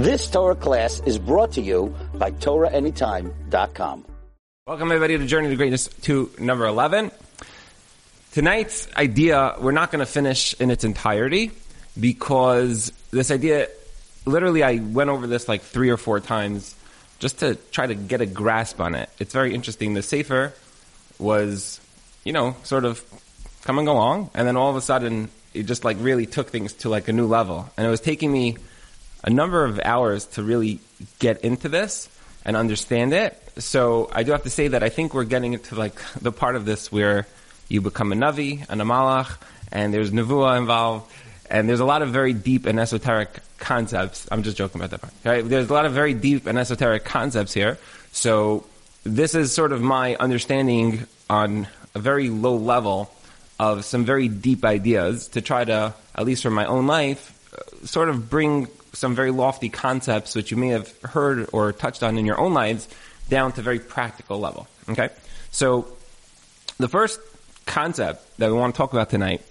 This Torah class is brought to you by TorahAnytime.com. Welcome everybody to Journey to Greatness to number 11. Tonight's idea, we're not going to finish in its entirety because this idea, literally I went over this like three or four times just to try to get a grasp on it. It's very interesting. The Sefer was, you know, sort of coming along and then all of a sudden it just like really took things to like a new level. And it was taking me a number of hours to really get into this and understand it. So I do have to say that I think we're getting into like the part of this where you become a Navi and a Malach, and there's Nevuah involved, and there's a lot of very deep and esoteric concepts. I'm just joking about that part. Right? There's a lot of very deep and esoteric concepts here. So this is sort of my understanding on a very low level of some very deep ideas to try to, at least for my own life, uh, sort of bring some very lofty concepts which you may have heard or touched on in your own lives down to very practical level. Okay? So the first concept that we want to talk about tonight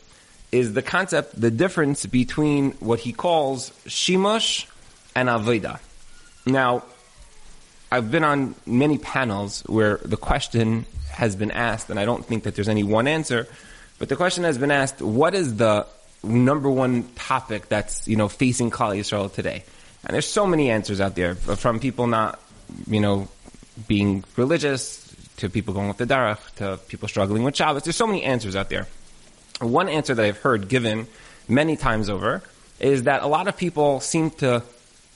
is the concept, the difference between what he calls shimush and avodah. Now, I've been on many panels where the question has been asked, and I don't think that there's any one answer, but the question has been asked, what is the number one topic that's, you know, facing Klal Yisrael today? And there's so many answers out there uh, from people not, you know, being religious to people going with the derech to people struggling with Shabbos. There's so many answers out there. One answer that I've heard given many times over is that a lot of people seem to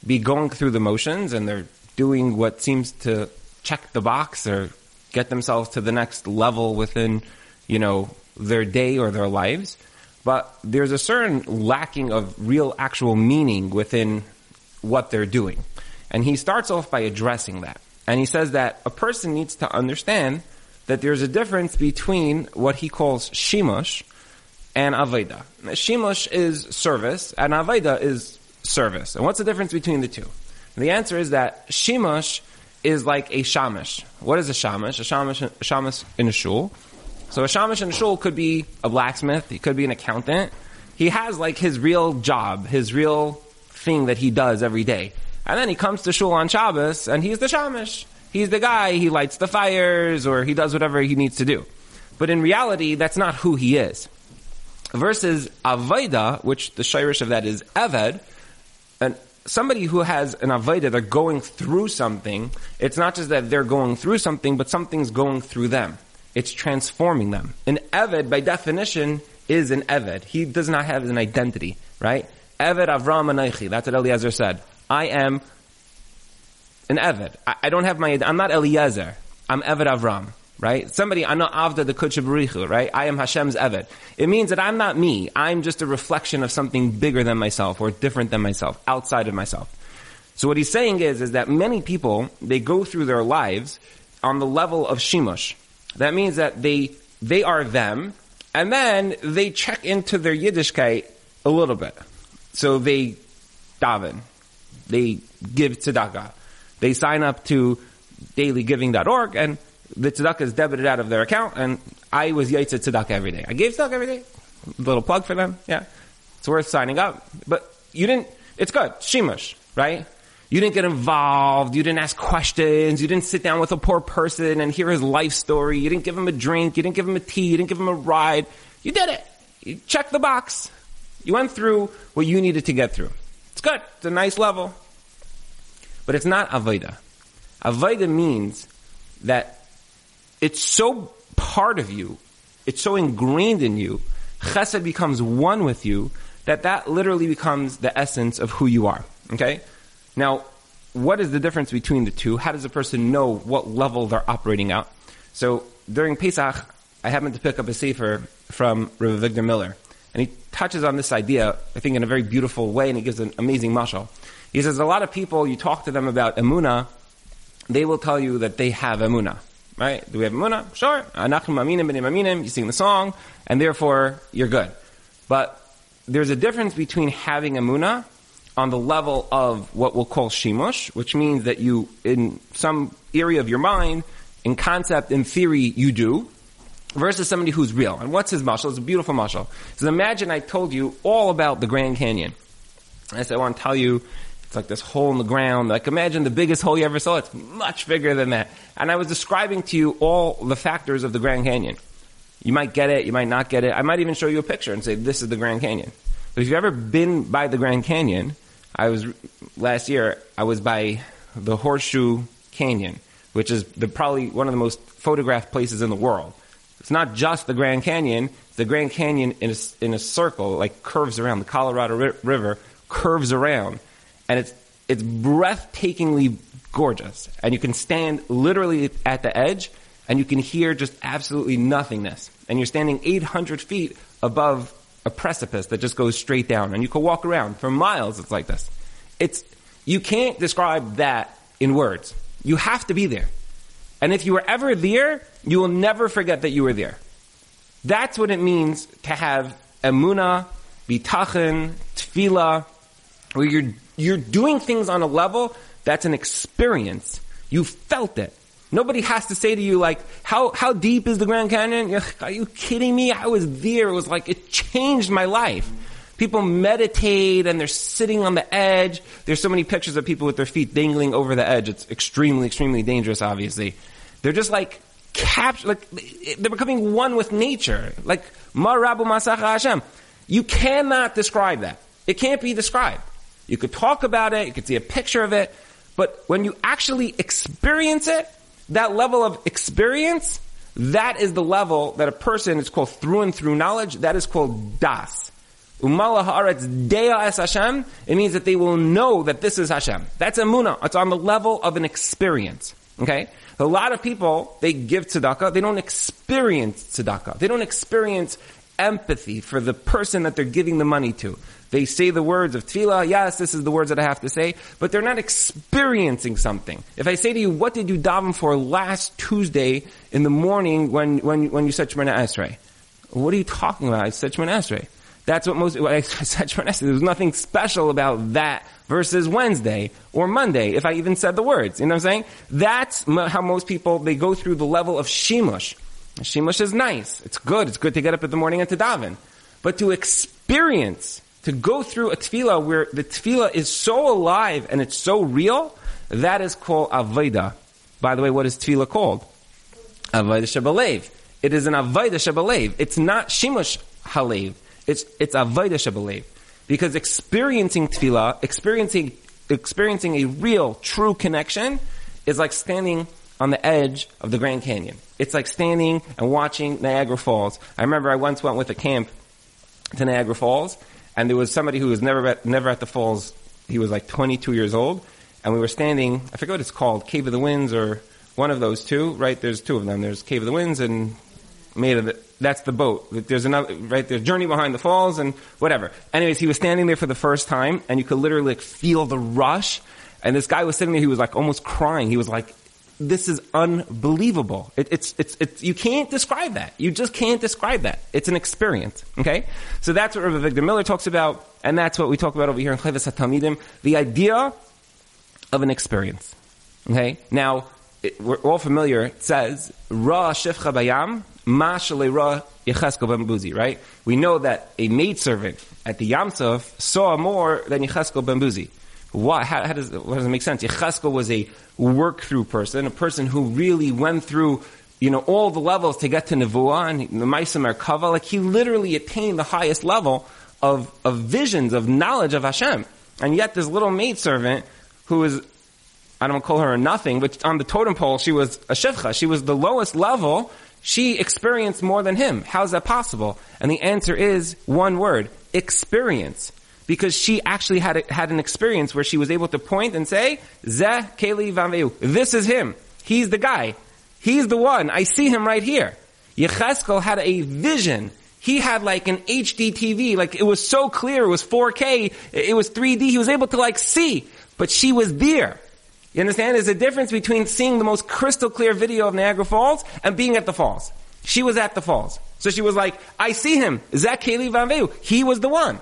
be going through the motions and they're doing what seems to check the box or get themselves to the next level within, you know, their day or their lives. But there's a certain lacking of real actual meaning within what they're doing. And he starts off by addressing that. And he says that a person needs to understand that there's a difference between what he calls shimush and avodah. Shimush is service, and avodah is service. And what's the difference between the two? And the answer is that shimush is like a shamish. What is a shamish? A shamish, a shamish in a shul. So a shamish and a shul could be a blacksmith. He could be an accountant. He has like his real job, his real thing that he does every day. And then he comes to shul on Shabbos, and he's the shamish. He's the guy. He lights the fires, or he does whatever he needs to do. But in reality, that's not who he is. Versus avoda, which the shirish of that is eved, and somebody who has an avoda, they're going through something. It's not just that they're going through something, but something's going through them. It's transforming them. An eved, by definition, is an eved. He does not have an identity, right? Eved Avram Anaychi. That's what Eliezer said. I am an Eved. I, I, don't have my, I'm not Eliezer. I'm Eved Avram, right? Somebody, I'm not Avda d'Kudsha Brich Hu, right? I am Hashem's Eved. It means that I'm not me. I'm just a reflection of something bigger than myself or different than myself, outside of myself. So what he's saying is, is that many people, they go through their lives on the level of shimush. That means that they, they are them, and then they check into their Yiddishkeit a little bit. So they daven, they give tzedakah. They sign up to dailygiving.org and the tzedakah is debited out of their account and I was yaitz tzedakah every day. I gave tzedakah every day. Little plug for them. Yeah. It's worth signing up. But you didn't, it's good. Shimush, right? You didn't get involved. You didn't ask questions. You didn't sit down with a poor person and hear his life story. You didn't give him a drink. You didn't give him a tea. You didn't give him a ride. You did it. You checked the box. You went through what you needed to get through. It's good. It's a nice level. But it's not Avodah. Avodah means that it's so part of you, it's so ingrained in you, chesed becomes one with you, that that literally becomes the essence of who you are. Okay? Now, what is the difference between the two? How does a person know what level they're operating at? So, during Pesach, I happened to pick up a sefer from Rav Victor Miller. And he touches on this idea, I think, in a very beautiful way, and he gives an amazing mashal. He says a lot of people, you talk to them about emuna, they will tell you that they have emuna. Right? Do we have emuna? Sure. Anachnu maaminim bnei maaminim. You sing the song, and therefore you're good. But there's a difference between having emuna on the level of what we'll call shimush, which means that you, in some area of your mind, in concept, in theory, you do, versus somebody who's real. And what's his mashal? It's a beautiful mashal. So imagine I told you all about the Grand Canyon. I said, I want to tell you It's like this hole in the ground. Like imagine the biggest hole you ever saw. It's much bigger than that. And I was describing to you all the factors of the Grand Canyon. You might get it, you might not get it. I might even show you a picture and say, this is the Grand Canyon. But if you've ever been by the Grand Canyon, I was, last year, I was by the Horseshoe Canyon, which is the, probably one of the most photographed places in the world. It's not just the Grand Canyon, the Grand Canyon in a, in a circle, like curves around. The Colorado ri- River curves around. And it's, it's breathtakingly gorgeous. And you can stand literally at the edge and you can hear just absolutely nothingness. And you're standing 800 feet above a precipice that just goes straight down. And you can walk around for miles. It's like this. It's, you can't describe that in words. You have to be there. And if you were ever there, you will never forget that you were there. That's what it means to have emuna, bitachon, tefillah, where you're, you're doing things on a level that's an experience. You felt it. Nobody has to say to you like, how, how deep is the Grand Canyon? Are you kidding me? I was there. It was like, it changed my life. People meditate and they're sitting on the edge. There's so many pictures of people with their feet dangling over the edge. It's extremely, extremely dangerous, obviously. They're just like capture, like, they're becoming one with nature. Like, Ma Rabu Maasecha Hashem. You cannot describe that. It can't be described. You could talk about it, you could see a picture of it, but when you actually experience it, that level of experience, that is the level that a person is called through and through knowledge, that is called das. Umala haaretz dea es Hashem, it means that they will know that this is Hashem. That's emuna. It's on the level of an experience. Okay? A lot of people, they give tzedakah, they don't experience tzedakah. They don't experience empathy for the person that they're giving the money to. They say the words of tefillah, yes, this is the words that I have to say, but they're not experiencing something. If I say to you, what did you daven for last Tuesday in the morning when, when, when you said Shemoneh Esrei? What are you talking about? I said Shemoneh Esrei. That's what most, I said Shemoneh Esrei. There's nothing special about that versus Wednesday or Monday, if I even said the words. You know what I'm saying? That's how most people, they go through the level of shimush. Shimush is nice. It's good. It's good to get up in the morning and to daven. But to experience, to go through a tefillah where the tefillah is so alive and it's so real, that is called avodah. By the way, what is tefillah called? Avodah shebalev. It is an avodah shebalev. It's not shimush halev. It's, it's avodah shebalev. Because experiencing tefillah, experiencing, experiencing a real, true connection is like standing on the edge of the Grand Canyon. It's like standing and watching Niagara Falls. I remember I once went with a camp to Niagara Falls, and there was somebody who was never at, never at the falls. He was like 22 years old, and we were standing. I forget what it's called, Cave of the Winds or one of those two. Right? There's two of them. There's Cave of the Winds and Maid of the, that's the boat. There's another right. There's Journey Behind the Falls and whatever. Anyways, he was standing there for the first time, and you could literally like, feel the rush. And this guy was sitting there. He was like almost crying. He was like, this is unbelievable. It, it's, it's, it's, you can't describe that. You just can't describe that. It's an experience. Okay? So that's what Rabbi Victor Miller talks about, and that's what we talk about over here in Chovos HaTalmidim, the idea of an experience. Okay? Now, it, we're all familiar, it says, Ra Shifcha Bayam, Ma Ra Yecheskel ben Buzi, right? We know that a maidservant at the Yam Suf saw more than Yecheskel ben Buzi. Why? How, how does, what does it make sense? Yecheskel was a work through person, a person who really went through, you know, all the levels to get to Nevuah and the Maaseh Merkava. Like he literally attained the highest level of, of visions, of knowledge of Hashem. And yet this little maidservant who is, I don't call her a nothing, but on the totem pole she was a shifcha. She was the lowest level. She experienced more than him. How is that possible? And the answer is one word, experience because she actually had a, had an experience where she was able to point and say, "Zeh Keli V'anvehu." This is him. He's the guy. He's the one. I see him right here. Yecheskel had a vision. He had like an HD TV, like it was so clear, it was 4K, it was 3D, he was able to like see, but she was there. You understand? There's a difference between seeing the most crystal clear video of Niagara Falls and being at the falls. She was at the falls. So she was like, I see him. Zach Keli Van He was the one.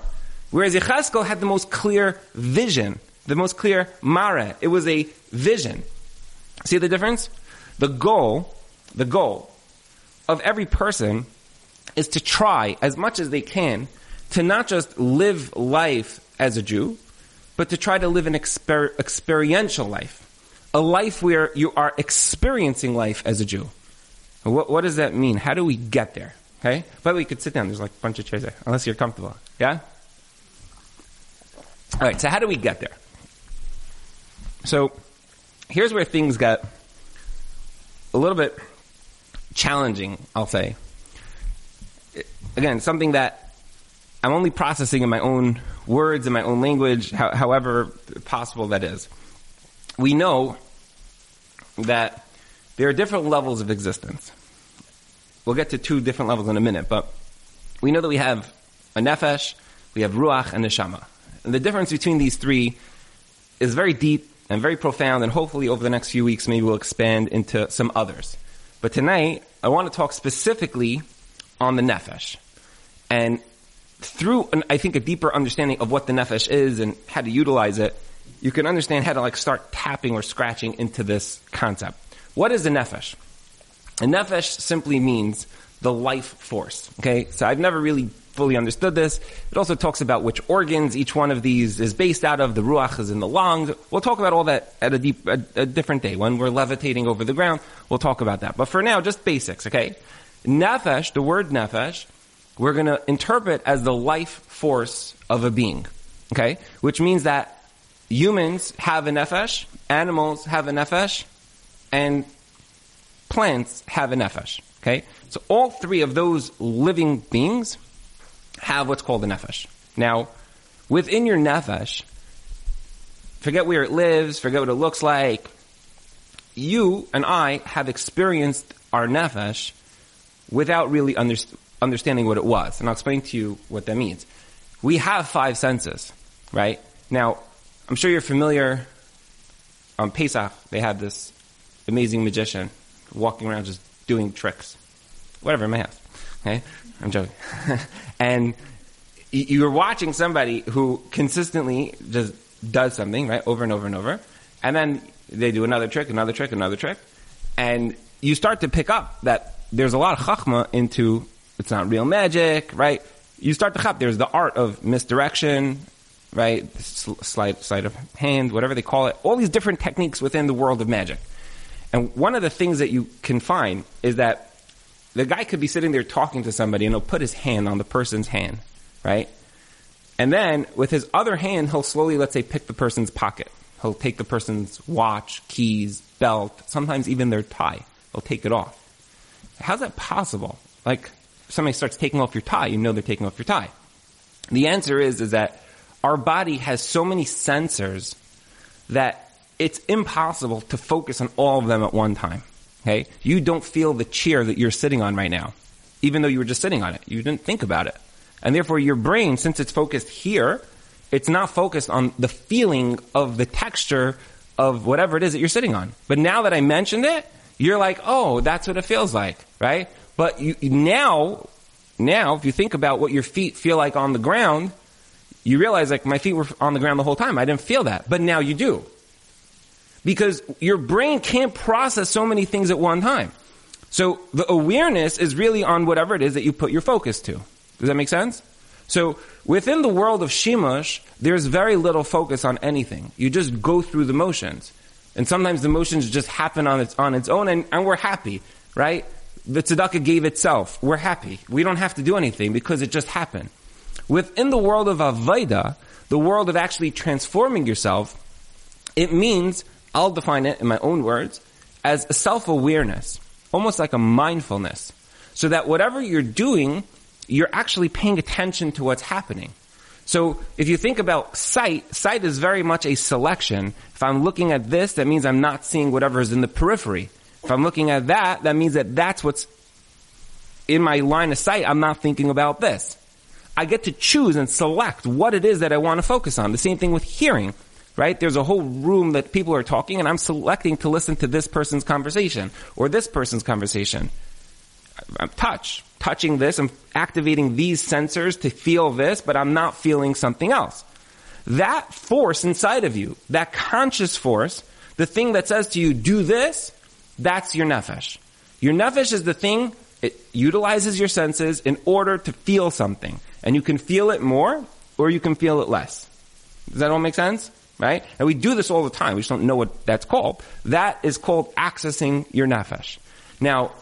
Whereas Yecheskel had the most clear vision, the most clear mara. It was a vision. See the difference? The goal, the goal of every person is to try as much as they can to not just live life as a Jew, but to try to live an exper- experiential life, a life where you are experiencing life as a Jew. What, what does that mean? How do we get there? Okay? But we could sit down. There's like a bunch of chairs there, unless you're comfortable. Yeah? All right, so how do we get there? So here's where things got a little bit challenging, I'll say. Again, something that I'm only processing in my own words, in my own language, how, however possible that is. We know that there are different levels of existence. We'll get to two different levels in a minute, but we know that we have a nefesh, we have ruach, and neshama. And the difference between these three is very deep and very profound, and hopefully over the next few weeks, maybe we'll expand into some others. But tonight, I want to talk specifically on the nefesh. And through, an, I think, a deeper understanding of what the nefesh is and how to utilize it, you can understand how to like start tapping or scratching into this concept. What is the nefesh? A nefesh simply means the life force. Okay, so I've never really fully understood this. It also talks about which organs each one of these is based out of. The ruach is in the lungs. We'll talk about all that at a, deep, a, a different day when we're levitating over the ground. We'll talk about that. But for now, just basics. Okay, nefesh. The word nefesh, we're going to interpret as the life force of a being. Okay, which means that humans have a nefesh, animals have a nefesh, and plants have a nefesh. Okay? So all three of those living beings have what's called a nefesh. Now, within your nefesh, forget where it lives, forget what it looks like. You and I have experienced our nefesh without really under, understanding what it was. And I'll explain to you what that means. We have five senses, right? Now, I'm sure you're familiar on Pesach, they had this amazing magician walking around just doing tricks. Whatever in my house. Okay? I'm joking. and you're watching somebody who consistently just does something, right, over and over and over. And then they do another trick, another trick, another trick. And you start to pick up that there's a lot of chachma into it's not real magic, right? You start to chop. There's the art of misdirection, right? Sleight, sleight of hand, whatever they call it. All these different techniques within the world of magic. And one of the things that you can find is that the guy could be sitting there talking to somebody and he'll put his hand on the person's hand, right? And then with his other hand, he'll slowly, let's say, pick the person's pocket. He'll take the person's watch, keys, belt, sometimes even their tie. He'll take it off. How's that possible? Like, somebody starts taking off your tie, you know they're taking off your tie. The answer is, is that our body has so many sensors that it's impossible to focus on all of them at one time. Okay? You don't feel the chair that you're sitting on right now, even though you were just sitting on it. You didn't think about it. And therefore your brain, since it's focused here, it's not focused on the feeling of the texture of whatever it is that you're sitting on. But now that I mentioned it, you're like, oh, that's what it feels like, right? But you, now, now, if you think about what your feet feel like on the ground, you realize like my feet were on the ground the whole time. I didn't feel that. But now you do because your brain can't process so many things at one time. So the awareness is really on whatever it is that you put your focus to. Does that make sense? So within the world of Shimush, there's very little focus on anything. You just go through the motions. And sometimes the motions just happen on its, on its own and, and we're happy, right? The tzedakah gave itself. We're happy. We don't have to do anything because it just happened. Within the world of Avodah, the world of actually transforming yourself, it means I'll define it in my own words as a self-awareness, almost like a mindfulness, so that whatever you're doing, you're actually paying attention to what's happening. So if you think about sight, sight is very much a selection. If I'm looking at this, that means I'm not seeing whatever is in the periphery. If I'm looking at that, that means that that's what's in my line of sight. I'm not thinking about this. I get to choose and select what it is that I want to focus on. The same thing with hearing right? There's a whole room that people are talking and I'm selecting to listen to this person's conversation or this person's conversation. I'm touch, touching this, I'm activating these sensors to feel this, but I'm not feeling something else. That force inside of you, that conscious force, the thing that says to you, do this, that's your nefesh. Your nefesh is the thing, it utilizes your senses in order to feel something. And you can feel it more or you can feel it less. Does that all make sense? Right? And we do this all the time. We just don't know what that's called. That is called accessing your nefesh. Now,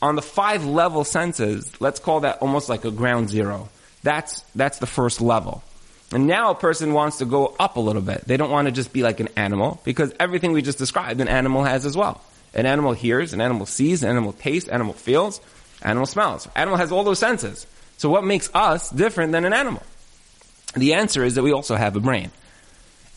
on the five level senses, let's call that almost like a ground zero. That's, that's the first level. And now a person wants to go up a little bit. They don't want to just be like an animal because everything we just described an animal has as well. An animal hears, an animal sees, an animal tastes, animal feels, animal smells. Animal has all those senses. So what makes us different than an animal? The answer is that we also have a brain.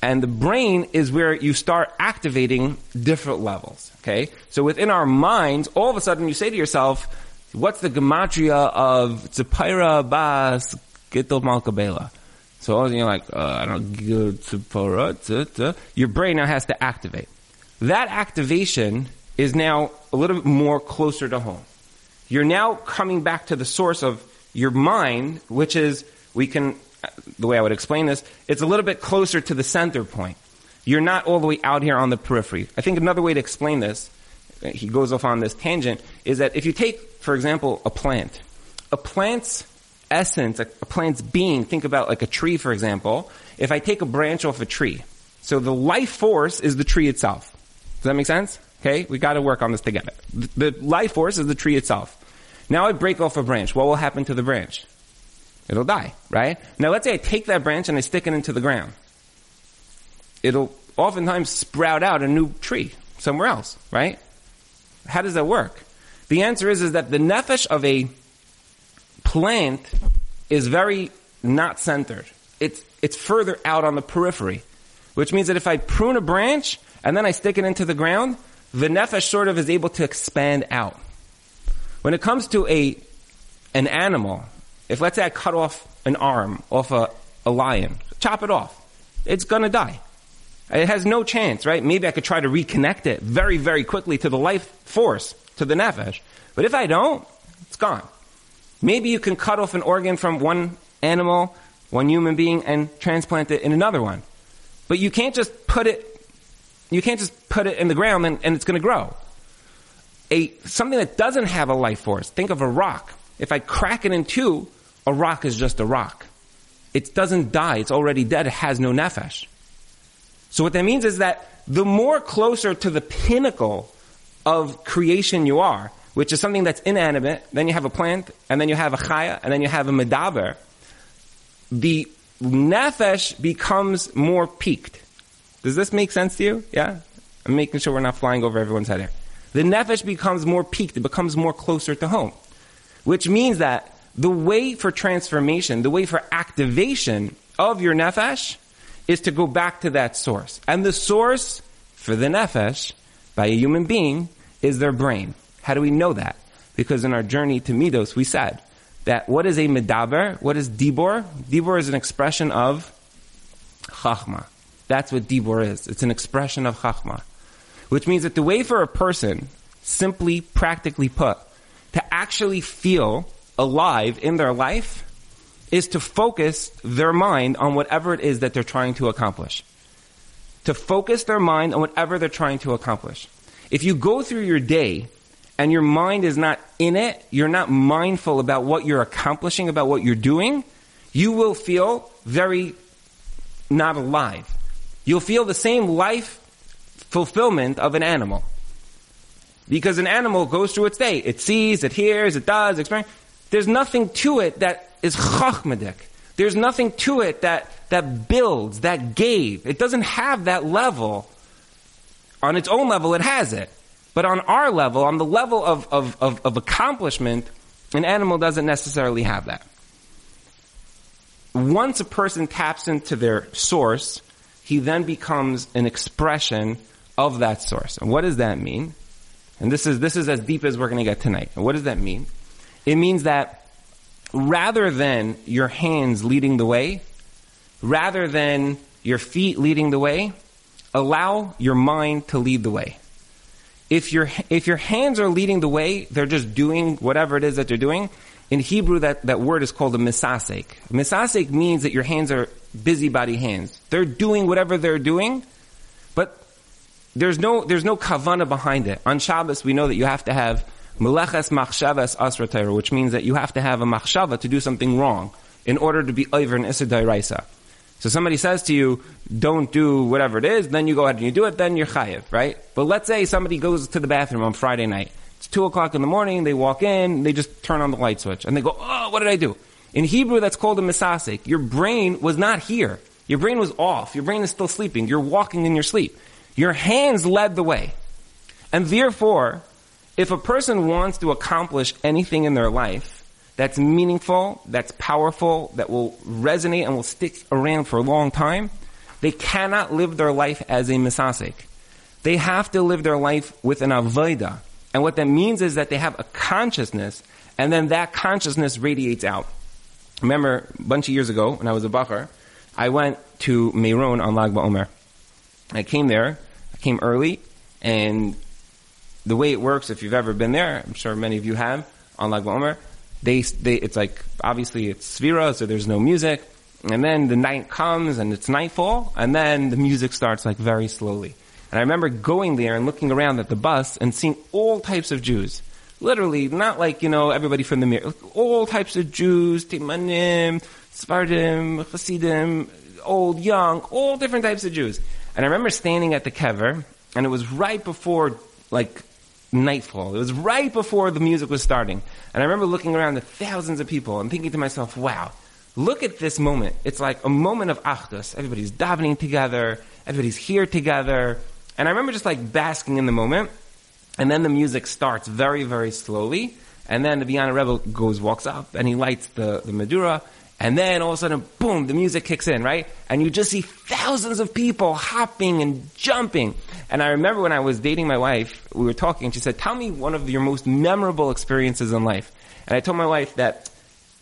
And the brain is where you start activating different levels. Okay? So within our minds, all of a sudden you say to yourself, what's the gematria of Tzipora Bas Gittel? So you're like, uh, I don't go Tzipora, Your brain now has to activate. That activation is now a little bit more closer to home. You're now coming back to the source of your mind, which is, we can the way I would explain this, it's a little bit closer to the center point. You're not all the way out here on the periphery. I think another way to explain this, uh, he goes off on this tangent, is that if you take, for example, a plant, a plant's essence, a, a plant's being, think about like a tree, for example, if I take a branch off a tree, so the life force is the tree itself. Does that make sense? Okay, we got to work on this together. The life force is the tree itself. Now I break off a branch. What will happen to the branch? It'll die, right? Now let's say I take that branch and I stick it into the ground. It'll oftentimes sprout out a new tree somewhere else, right? How does that work? The answer is, is that the nefesh of a plant is very not centered. It's, it's further out on the periphery, which means that if I prune a branch and then I stick it into the ground, the nefesh sort of is able to expand out. When it comes to a, an animal, if let's say I cut off an arm off a, a lion, chop it off, it's gonna die. It has no chance, right? Maybe I could try to reconnect it very, very quickly to the life force, to the nefesh. But if I don't, it's gone. Maybe you can cut off an organ from one animal, one human being, and transplant it in another one. But you can't just put it, you can't just put it in the ground and, and it's gonna grow. A, something that doesn't have a life force, think of a rock. If I crack it in two, a rock is just a rock. It doesn't die. It's already dead. It has no nefesh. So what that means is that the more closer to the pinnacle of creation you are, which is something that's inanimate, then you have a plant, and then you have a chaya, and then you have a medaber, the nefesh becomes more peaked. Does this make sense to you? Yeah? I'm making sure we're not flying over everyone's head here. The nefesh becomes more peaked. It becomes more closer to home. Which means that the way for transformation, the way for activation of your nefesh is to go back to that source. And the source for the nefesh by a human being is their brain. How do we know that? Because in our journey to Midos, we said that what is a medaber? What is dibor? Dibor is an expression of chachma. That's what dibor is. It's an expression of chachma. Which means that the way for a person, simply, practically put, to actually feel alive in their life is to focus their mind on whatever it is that they're trying to accomplish. To focus their mind on whatever they're trying to accomplish. If you go through your day and your mind is not in it, you're not mindful about what you're accomplishing, about what you're doing, you will feel very not alive. You'll feel the same life fulfillment of an animal. Because an animal goes through its day. It sees, it hears, it does, experience. There's nothing to it that is chachmadik. There's nothing to it that, that builds, that gave. It doesn't have that level. On its own level, it has it. But on our level, on the level of, of, of, of accomplishment, an animal doesn't necessarily have that. Once a person taps into their source, he then becomes an expression of that source. And what does that mean? And this is, this is as deep as we're going to get tonight. And what does that mean? It means that rather than your hands leading the way, rather than your feet leading the way, allow your mind to lead the way. If your, if your hands are leading the way, they're just doing whatever it is that they're doing. In Hebrew, that, that word is called a misasek. Misasek means that your hands are busybody hands. They're doing whatever they're doing, but there's no, there's no kavana behind it. On Shabbos, we know that you have to have Meleches machsheves asra which means that you have to have a machshava to do something wrong in order to be over an issur So somebody says to you, don't do whatever it is, then you go ahead and you do it, then you're chayiv, right? But let's say somebody goes to the bathroom on Friday night. It's two o'clock in the morning, they walk in, they just turn on the light switch, and they go, oh, what did I do? In Hebrew, that's called a misasik. Your brain was not here. Your brain was off. Your brain is still sleeping. You're walking in your sleep. Your hands led the way. And therefore, if a person wants to accomplish anything in their life that's meaningful, that's powerful, that will resonate and will stick around for a long time, they cannot live their life as a misasik. They have to live their life with an avodah. And what that means is that they have a consciousness, and then that consciousness radiates out. Remember, a bunch of years ago, when I was a bacher, I went to Meron on Lag BaOmer. I came there, I came early, and the way it works, if you've ever been there, I'm sure many of you have, on Lag BaOmer, they, they, it's like, obviously it's Sefira, so there's no music, and then the night comes and it's nightfall, and then the music starts like very slowly. And I remember going there and looking around at the bus and seeing all types of Jews. Literally, not like, you know, everybody from the mirror. All types of Jews, Teimanim, Sefardim, Hasidim, old, young, all different types of Jews. And I remember standing at the kever, and it was right before, like, nightfall. It was right before the music was starting. And I remember looking around at thousands of people and thinking to myself, wow, look at this moment. It's like a moment of achdus. Everybody's davening together. Everybody's here together. And I remember just like basking in the moment. And then the music starts very, very slowly. And then the Boyaner Rebbe goes, walks up and he lights the, the medurah. And then all of a sudden, boom, the music kicks in, right? And you just see thousands of people hopping and jumping. And I remember when I was dating my wife, we were talking, and she said, tell me one of your most memorable experiences in life. And I told my wife that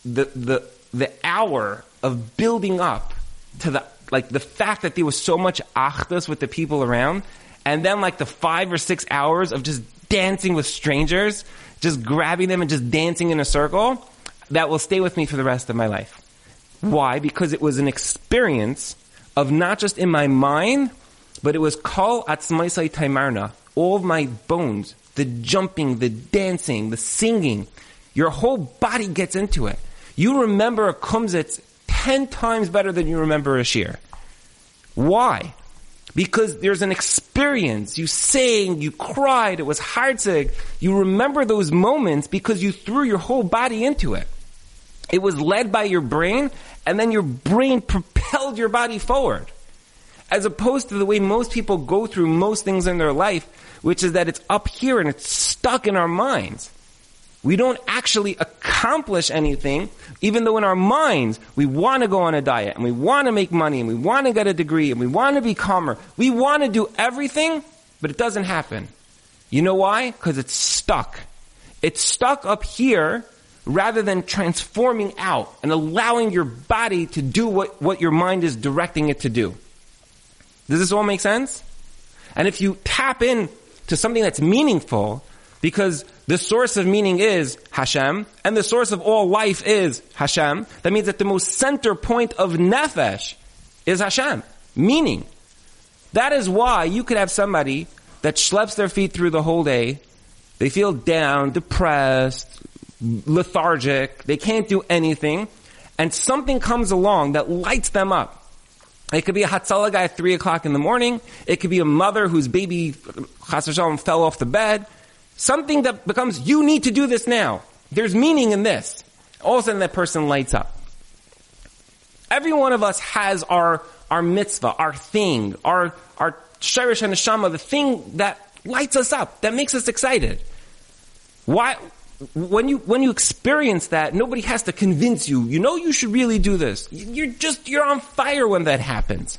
the, the, the hour of building up to the, like the fact that there was so much achdus with the people around, and then like the five or six hours of just dancing with strangers, just grabbing them and just dancing in a circle, that will stay with me for the rest of my life. Why? Because it was an experience of not just in my mind, but it was kol atzmaisai taimarna. All of my bones, the jumping, the dancing, the singing, your whole body gets into it. You remember a kumzitz ten times better than you remember a shir. Why? Because there's an experience. You sang, you cried, it was heartsick. You remember those moments because you threw your whole body into it. It was led by your brain, and then your brain propelled your body forward. As opposed to the way most people go through most things in their life, which is that it's up here and it's stuck in our minds. We don't actually accomplish anything, even though in our minds we want to go on a diet and we want to make money and we want to get a degree and we want to be calmer. We want to do everything, but it doesn't happen. You know why? Because it's stuck. It's stuck up here rather than transforming out and allowing your body to do what, what your mind is directing it to do. Does this all make sense? And if you tap in to something that's meaningful, because the source of meaning is Hashem, and the source of all life is Hashem, that means that the most center point of nefesh is Hashem. Meaning. That is why you could have somebody that schleps their feet through the whole day, they feel down, depressed, lethargic, they can't do anything, and something comes along that lights them up. It could be a Hatzalah guy at 3 o'clock in the morning. It could be a mother whose baby, Chas fell off the bed. Something that becomes, you need to do this now. There's meaning in this. All of a sudden that person lights up. Every one of us has our, our mitzvah, our thing, our, our shirish and neshama, the thing that lights us up, that makes us excited. Why, when you when you experience that, nobody has to convince you. You know you should really do this. You're just you're on fire when that happens.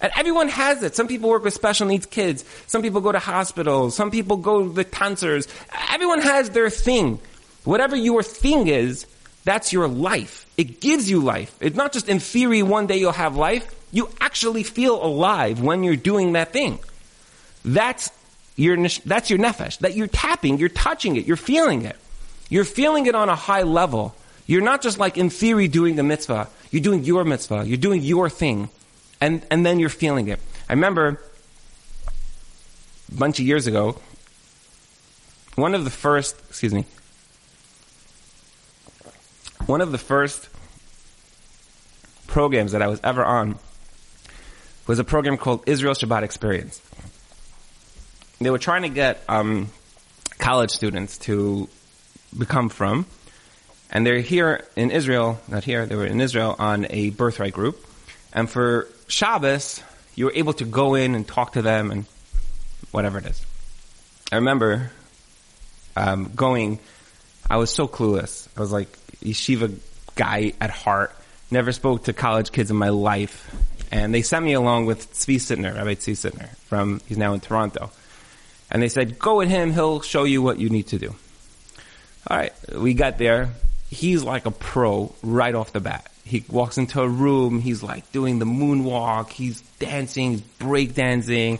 And everyone has it. Some people work with special needs kids. Some people go to hospitals. Some people go to the cancers. Everyone has their thing. Whatever your thing is, that's your life. It gives you life. It's not just in theory one day you'll have life. You actually feel alive when you're doing that thing. That's your, that's your nefesh. That you're tapping, you're touching it, you're feeling it. You're feeling it on a high level. You're not just like in theory doing the mitzvah. You're doing your mitzvah. You're doing your thing. And, and then you're feeling it. I remember a bunch of years ago, one of the first, excuse me, one of the first programs that I was ever on was a program called Israel Shabbat Experience. They were trying to get um, college students to become frum, and they're here in Israel, not here, they were in Israel on a birthright group. And for Shabbos, you were able to go in and talk to them and whatever it is. I remember um, going, I was so clueless. I was like yeshiva guy at heart, never spoke to college kids in my life. And they sent me along with Tzvi Sittner, Rabbi Tzvi Sittner, from, he's now in Toronto. And they said, go with him, he'll show you what you need to do. Alright, we got there. He's like a pro right off the bat. He walks into a room, he's like doing the moonwalk, he's dancing, he's breakdancing.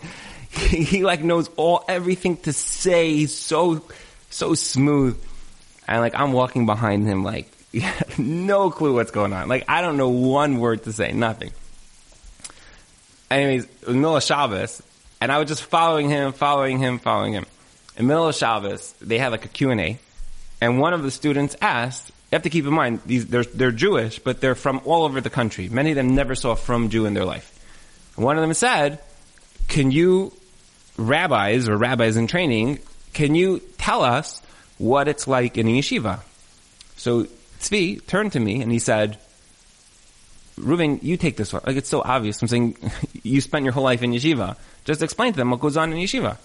He, he like knows all, everything to say. He's so, so smooth. And like, I'm walking behind him like, no clue what's going on. Like, I don't know one word to say, nothing. Anyways, it was middle of and I was just following him, following him, following him. In middle of Shabbos, they had like a Q&A, and one of the students asked, you have to keep in mind, these, they're, they're Jewish, but they're from all over the country. Many of them never saw a frum Jew in their life. And one of them said, can you, rabbis or rabbis in training, can you tell us what it's like in a yeshiva? So Tzvi turned to me and he said, Reuven, you take this one. Like, it's so obvious. I'm saying, you spent your whole life in yeshiva. Just explain to them what goes on in yeshiva.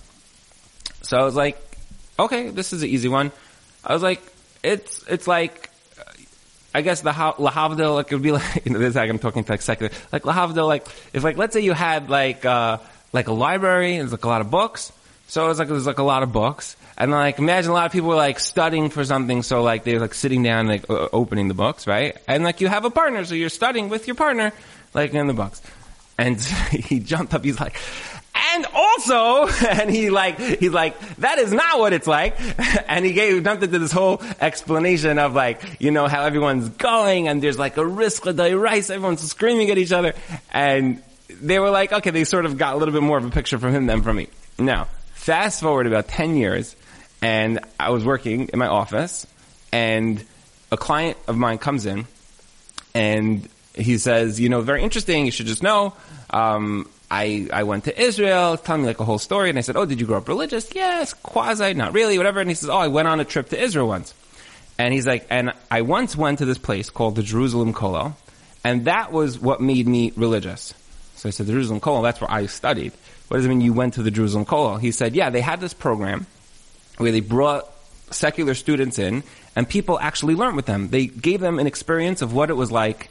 So I was like, okay, this is an easy one. I was like, it's, it's like, I guess the lahavdil, like, it would be like, you know, this is like I'm talking to like secular, like La lahavdil, like, if like, let's say you had like, uh, like a library, and there's like a lot of books. So it was like, there's like a lot of books. And like, imagine a lot of people were like studying for something, so like they're like sitting down, like uh, opening the books, right? And like you have a partner, so you're studying with your partner, like in the books. And he jumped up, he's like, and also, and he like, he's like, that is not what it's like. And he gave, jumped into this whole explanation of like, you know, how everyone's going and there's like a risk of the rice, everyone's screaming at each other. And they were like, okay, they sort of got a little bit more of a picture from him than from me. Now, fast forward about 10 years, and I was working in my office, and a client of mine comes in, and he says, you know, very interesting. You should just know. Um, I I went to Israel. Tell me like a whole story, and I said, oh, did you grow up religious? Yes, quasi, not really, whatever. And he says, oh, I went on a trip to Israel once, and he's like, and I once went to this place called the Jerusalem Kollel, and that was what made me religious. So I said, the Jerusalem Kollel, that's where I studied. What does it mean you went to the Jerusalem Kollel? He said, yeah, they had this program where they brought secular students in and people actually learned with them. They gave them an experience of what it was like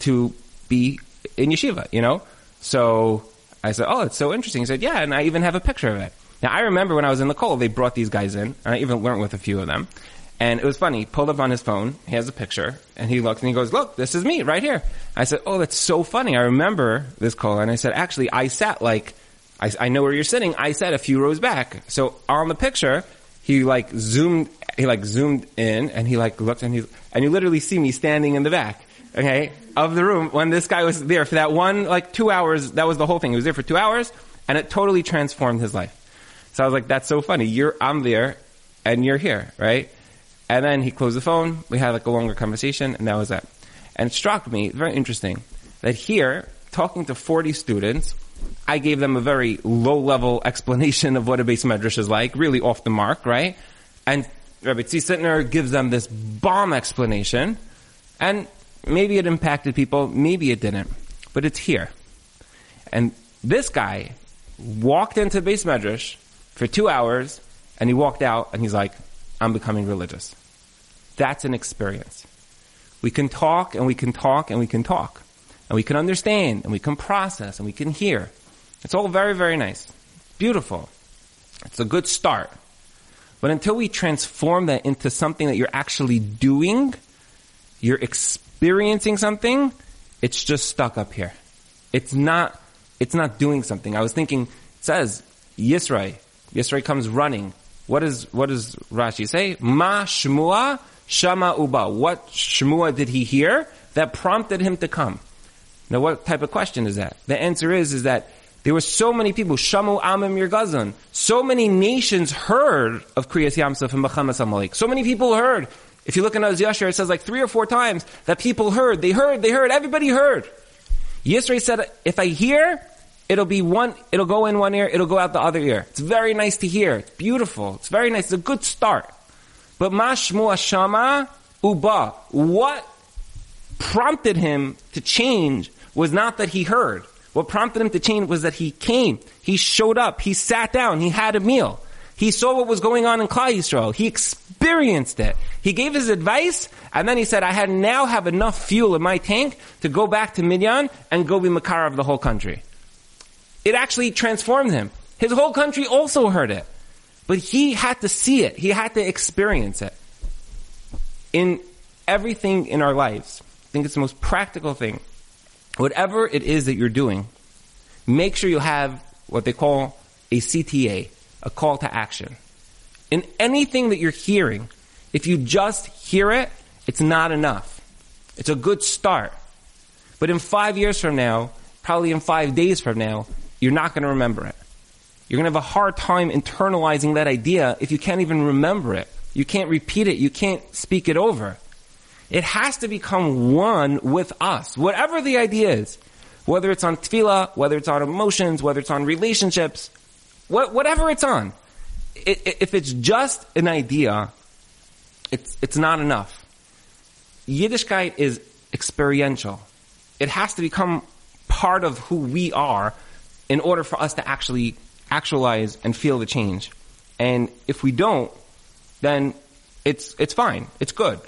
to be in yeshiva, you know? So I said, oh, it's so interesting. He said, yeah, and I even have a picture of it. Now I remember when I was in the Kollel, they brought these guys in, and I even learned with a few of them. And it was funny. He pulled up on his phone. He has a picture, and he looked and he goes, "Look, this is me right here." I said, "Oh, that's so funny. I remember this call." And I said, "Actually, I sat like, I, I know where you're sitting. I sat a few rows back. So on the picture, he like zoomed, he like zoomed in, and he like looked, and he, and you literally see me standing in the back, okay, of the room when this guy was there for that one like two hours. That was the whole thing. He was there for two hours, and it totally transformed his life. So I was like, "That's so funny. You're, I'm there, and you're here, right?" And then he closed the phone. We had like a longer conversation, and that was that. And it struck me, very interesting, that here, talking to 40 students, I gave them a very low level explanation of what a beis medrash is like, really off the mark, right? And Rabbi Tzvi Sittner gives them this bomb explanation, and maybe it impacted people, maybe it didn't, but it's here. And this guy walked into beis medrash for two hours, and he walked out, and he's like, I'm becoming religious. That's an experience. We can talk and we can talk and we can talk. And we can understand and we can process and we can hear. It's all very, very nice. Beautiful. It's a good start. But until we transform that into something that you're actually doing, you're experiencing something, it's just stuck up here. It's not, it's not doing something. I was thinking, it says, Yisro. Yisro comes running. What is what does Rashi say? Ma Shmua Shama Uba. What Shmua did he hear that prompted him to come? Now, what type of question is that? The answer is is that there were so many people, Shamu Amim Yirgazan, so many nations heard of Kriyas Yamsuf and Bachamas Amalek. So many people heard. If you look in Az Yashir, it says like three or four times that people heard. They heard, they heard, everybody heard. Yisro said, if I hear, It'll be one, it'll go in one ear, it'll go out the other ear. It's very nice to hear. It's beautiful. It's very nice. It's a good start. But mashmu shama uba. What prompted him to change was not that he heard. What prompted him to change was that he came. He showed up. He sat down. He had a meal. He saw what was going on in Klal Yisrael. He experienced it. He gave his advice, and then he said, I had now have enough fuel in my tank to go back to Midian and go be Makar of the whole country. It actually transformed him. His whole country also heard it. But he had to see it. He had to experience it. In everything in our lives, I think it's the most practical thing. Whatever it is that you're doing, make sure you have what they call a CTA, a call to action. In anything that you're hearing, if you just hear it, it's not enough. It's a good start. But in five years from now, probably in five days from now, you're not going to remember it. You're going to have a hard time internalizing that idea if you can't even remember it. You can't repeat it. You can't speak it over. It has to become one with us, whatever the idea is. Whether it's on tefillah, whether it's on emotions, whether it's on relationships, whatever it's on. if it's just an idea, it's, it's not enough. Yiddishkeit is experiential. It has to become part of who we are in order for us to actually actualize and feel the change. And if we don't, then it's, it's fine. It's good.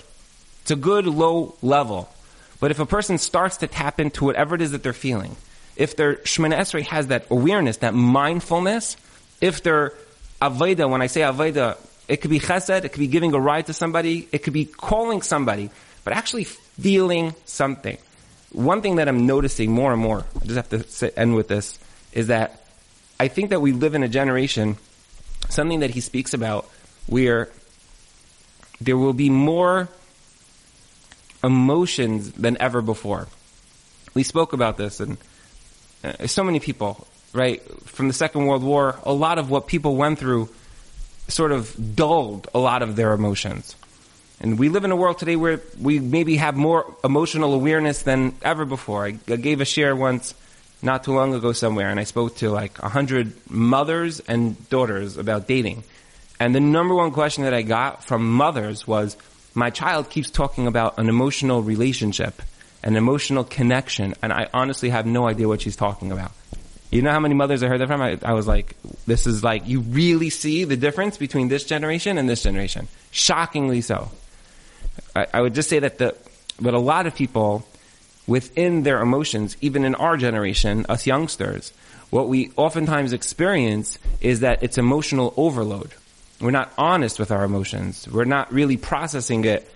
It's a good low level. But if a person starts to tap into whatever it is that they're feeling, if their Shemoneh Esrei has that awareness, that mindfulness, if their Avodah, when I say Avodah, it could be chesed, it could be giving a ride to somebody, it could be calling somebody, but actually feeling something. One thing that I'm noticing more and more, I just have to sit, end with this, is that I think that we live in a generation, something that he speaks about, where there will be more emotions than ever before. We spoke about this, and uh, so many people, right, from the Second World War, a lot of what people went through sort of dulled a lot of their emotions. And we live in a world today where we maybe have more emotional awareness than ever before. I, gave a share once not too long ago somewhere, and I spoke to like a hundred mothers and daughters about dating. And the number one question that I got from mothers was, my child keeps talking about an emotional relationship, an emotional connection, and I honestly have no idea what she's talking about. You know how many mothers I heard that from? I, I, was like, this is like, you really see the difference between this generation and this generation. Shockingly so. I, I would just say that the, but a lot of people within their emotions, even in our generation, us youngsters, what we oftentimes experience is that it's emotional overload. We're not honest with our emotions. We're not really processing it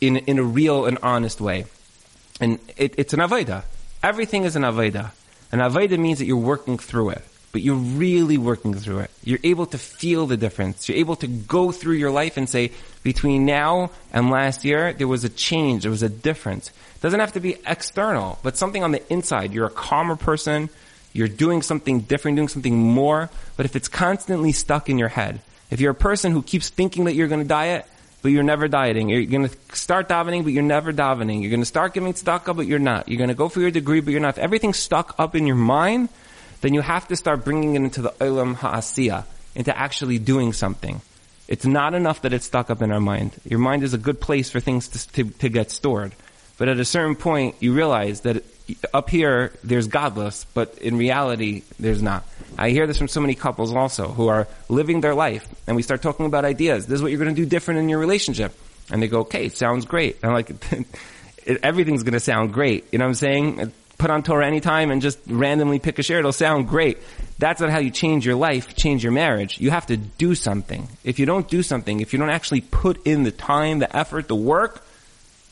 in, in a real and honest way. And it, it's an Avodah. Everything is an Avodah. An Avodah means that you're working through it, but you're really working through it. You're able to feel the difference. You're able to go through your life and say, between now and last year, there was a change, there was a difference. It doesn't have to be external, but something on the inside. You're a calmer person, you're doing something different, doing something more, but if it's constantly stuck in your head, if you're a person who keeps thinking that you're going to diet, but you're never dieting. You're going to start davening, but you're never davening. You're going to start giving tzedakah, but you're not. You're going to go for your degree, but you're not. If everything's stuck up in your mind, then you have to start bringing it into the olam ha'asiyah, into actually doing something. It's not enough that it's stuck up in our mind. Your mind is a good place for things to, to, to get stored. But at a certain point, you realize that up here, there's gadlus, but in reality, there's not. I hear this from so many couples also who are living their life, and we start talking about ideas. This is what you're going to do different in your relationship. And they go, okay, sounds great. And I'm like, everything's going to sound great. You know what I'm saying? Put on Torah anytime and just randomly pick a share. It'll sound great. That's not how you change your life, change your marriage. You have to do something. If you don't do something, if you don't actually put in the time, the effort, the work,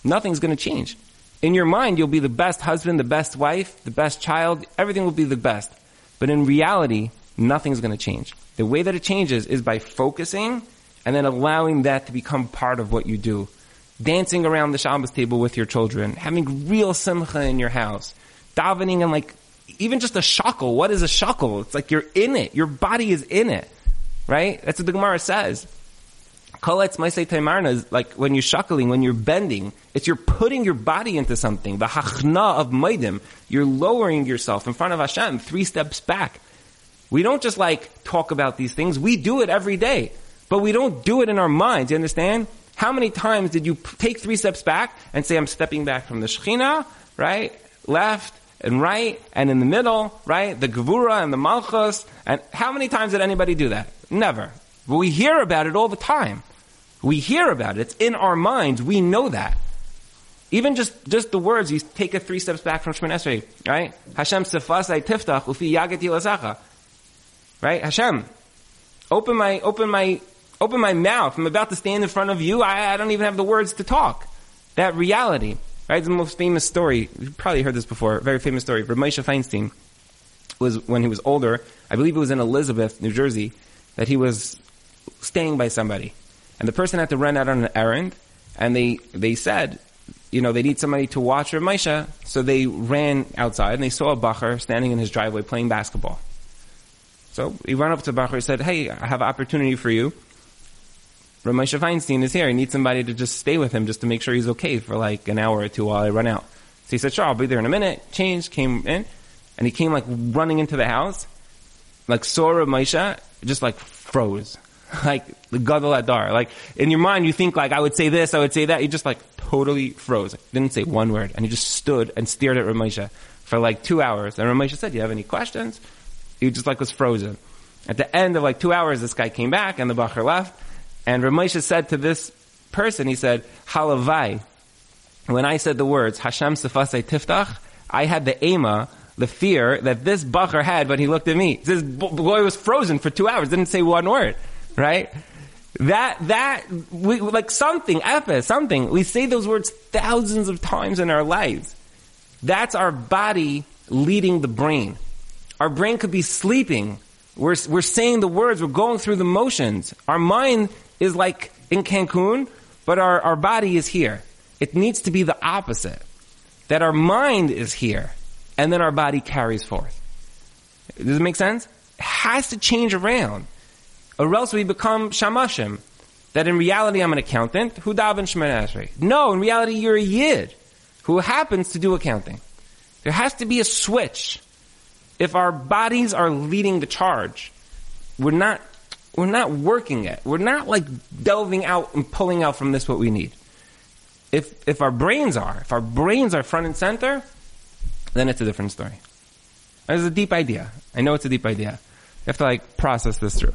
nothing's going to change. In your mind, you'll be the best husband, the best wife, the best child. Everything will be the best. But in reality, nothing's going to change. The way that it changes is by focusing and then allowing that to become part of what you do. Dancing around the Shabbos table with your children, having real simcha in your house, davening and like, even just a shuckle. What is a shuckle? It's like you're in it. Your body is in it. Right? That's what the Gemara says. Kol atzmosai tomarnah is like when you're shuckling, when you're bending, it's you're putting your body into something. The hachna of Maidim. You're lowering yourself in front of Hashem three steps back. We don't just like talk about these things. We do it every day. But we don't do it in our minds. You understand? How many times did you take three steps back and say, I'm stepping back from the Shekhinah, right? Left and right and in the middle, right? The Gevura and the Malchus. And how many times did anybody do that? Never. But we hear about it all the time. We hear about it. It's in our minds. We know that. Even just, just the words, you take it three steps back from Shemoneh Esrei, right? Hashem sefasai tiftach ufi yagid tehilasecha. Right? Hashem, open my, open my, open my mouth. I'm about to stand in front of you. I, I don't even have the words to talk. That reality. Right? It's the most famous story. You've probably heard this before. Very famous story. Rav Moshe Feinstein was, when he was older, I believe it was in Elizabeth, New Jersey, that he was staying by somebody. And the person had to run out on an errand, and they, they said, you know, they need somebody to watch Rav so they ran outside and they saw a bacher standing in his driveway playing basketball. So he ran up to Bacher and said, hey, I have an opportunity for you. Rav Moshe Feinstein is here. I need somebody to just stay with him just to make sure he's okay for like an hour or two while I run out. So he said, sure, I'll be there in a minute. Changed, came in, and he came like running into the house, like saw Rav just like froze. Like the Gadol Hador. Like in your mind you think like I would say this, I would say that. He just like totally froze. Didn't say one word. And he just stood and stared at Rav Moshe for like two hours. And Rav Moshe said, Do you have any questions? He just like was frozen. At the end of like two hours, this guy came back and the Bacher left. And Rav Moshe said to this person, he said, Halavai. When I said the words, Hashem Sefasei Tiftach, I had the ema, the fear that this Bacher had when he looked at me. This boy was frozen for two hours, didn't say one word. Right? That, that, we, like something, epa, something. We say those words thousands of times in our lives. That's our body leading the brain. Our brain could be sleeping. We're, we're saying the words, we're going through the motions. Our mind is like in Cancun, but our, our body is here. It needs to be the opposite. That our mind is here, and then our body carries forth. Does it make sense? It has to change around. Or else we become shamashim. That in reality I'm an accountant who daven Shemoneh. No, in reality you're a yid who happens to do accounting. There has to be a switch. If our bodies are leading the charge, we're not, we're not working it. We're not like delving out and pulling out from this what we need. If, if our brains are, if our brains are front and center, then it's a different story. It's a deep idea. I know it's a deep idea. You have to like process this through.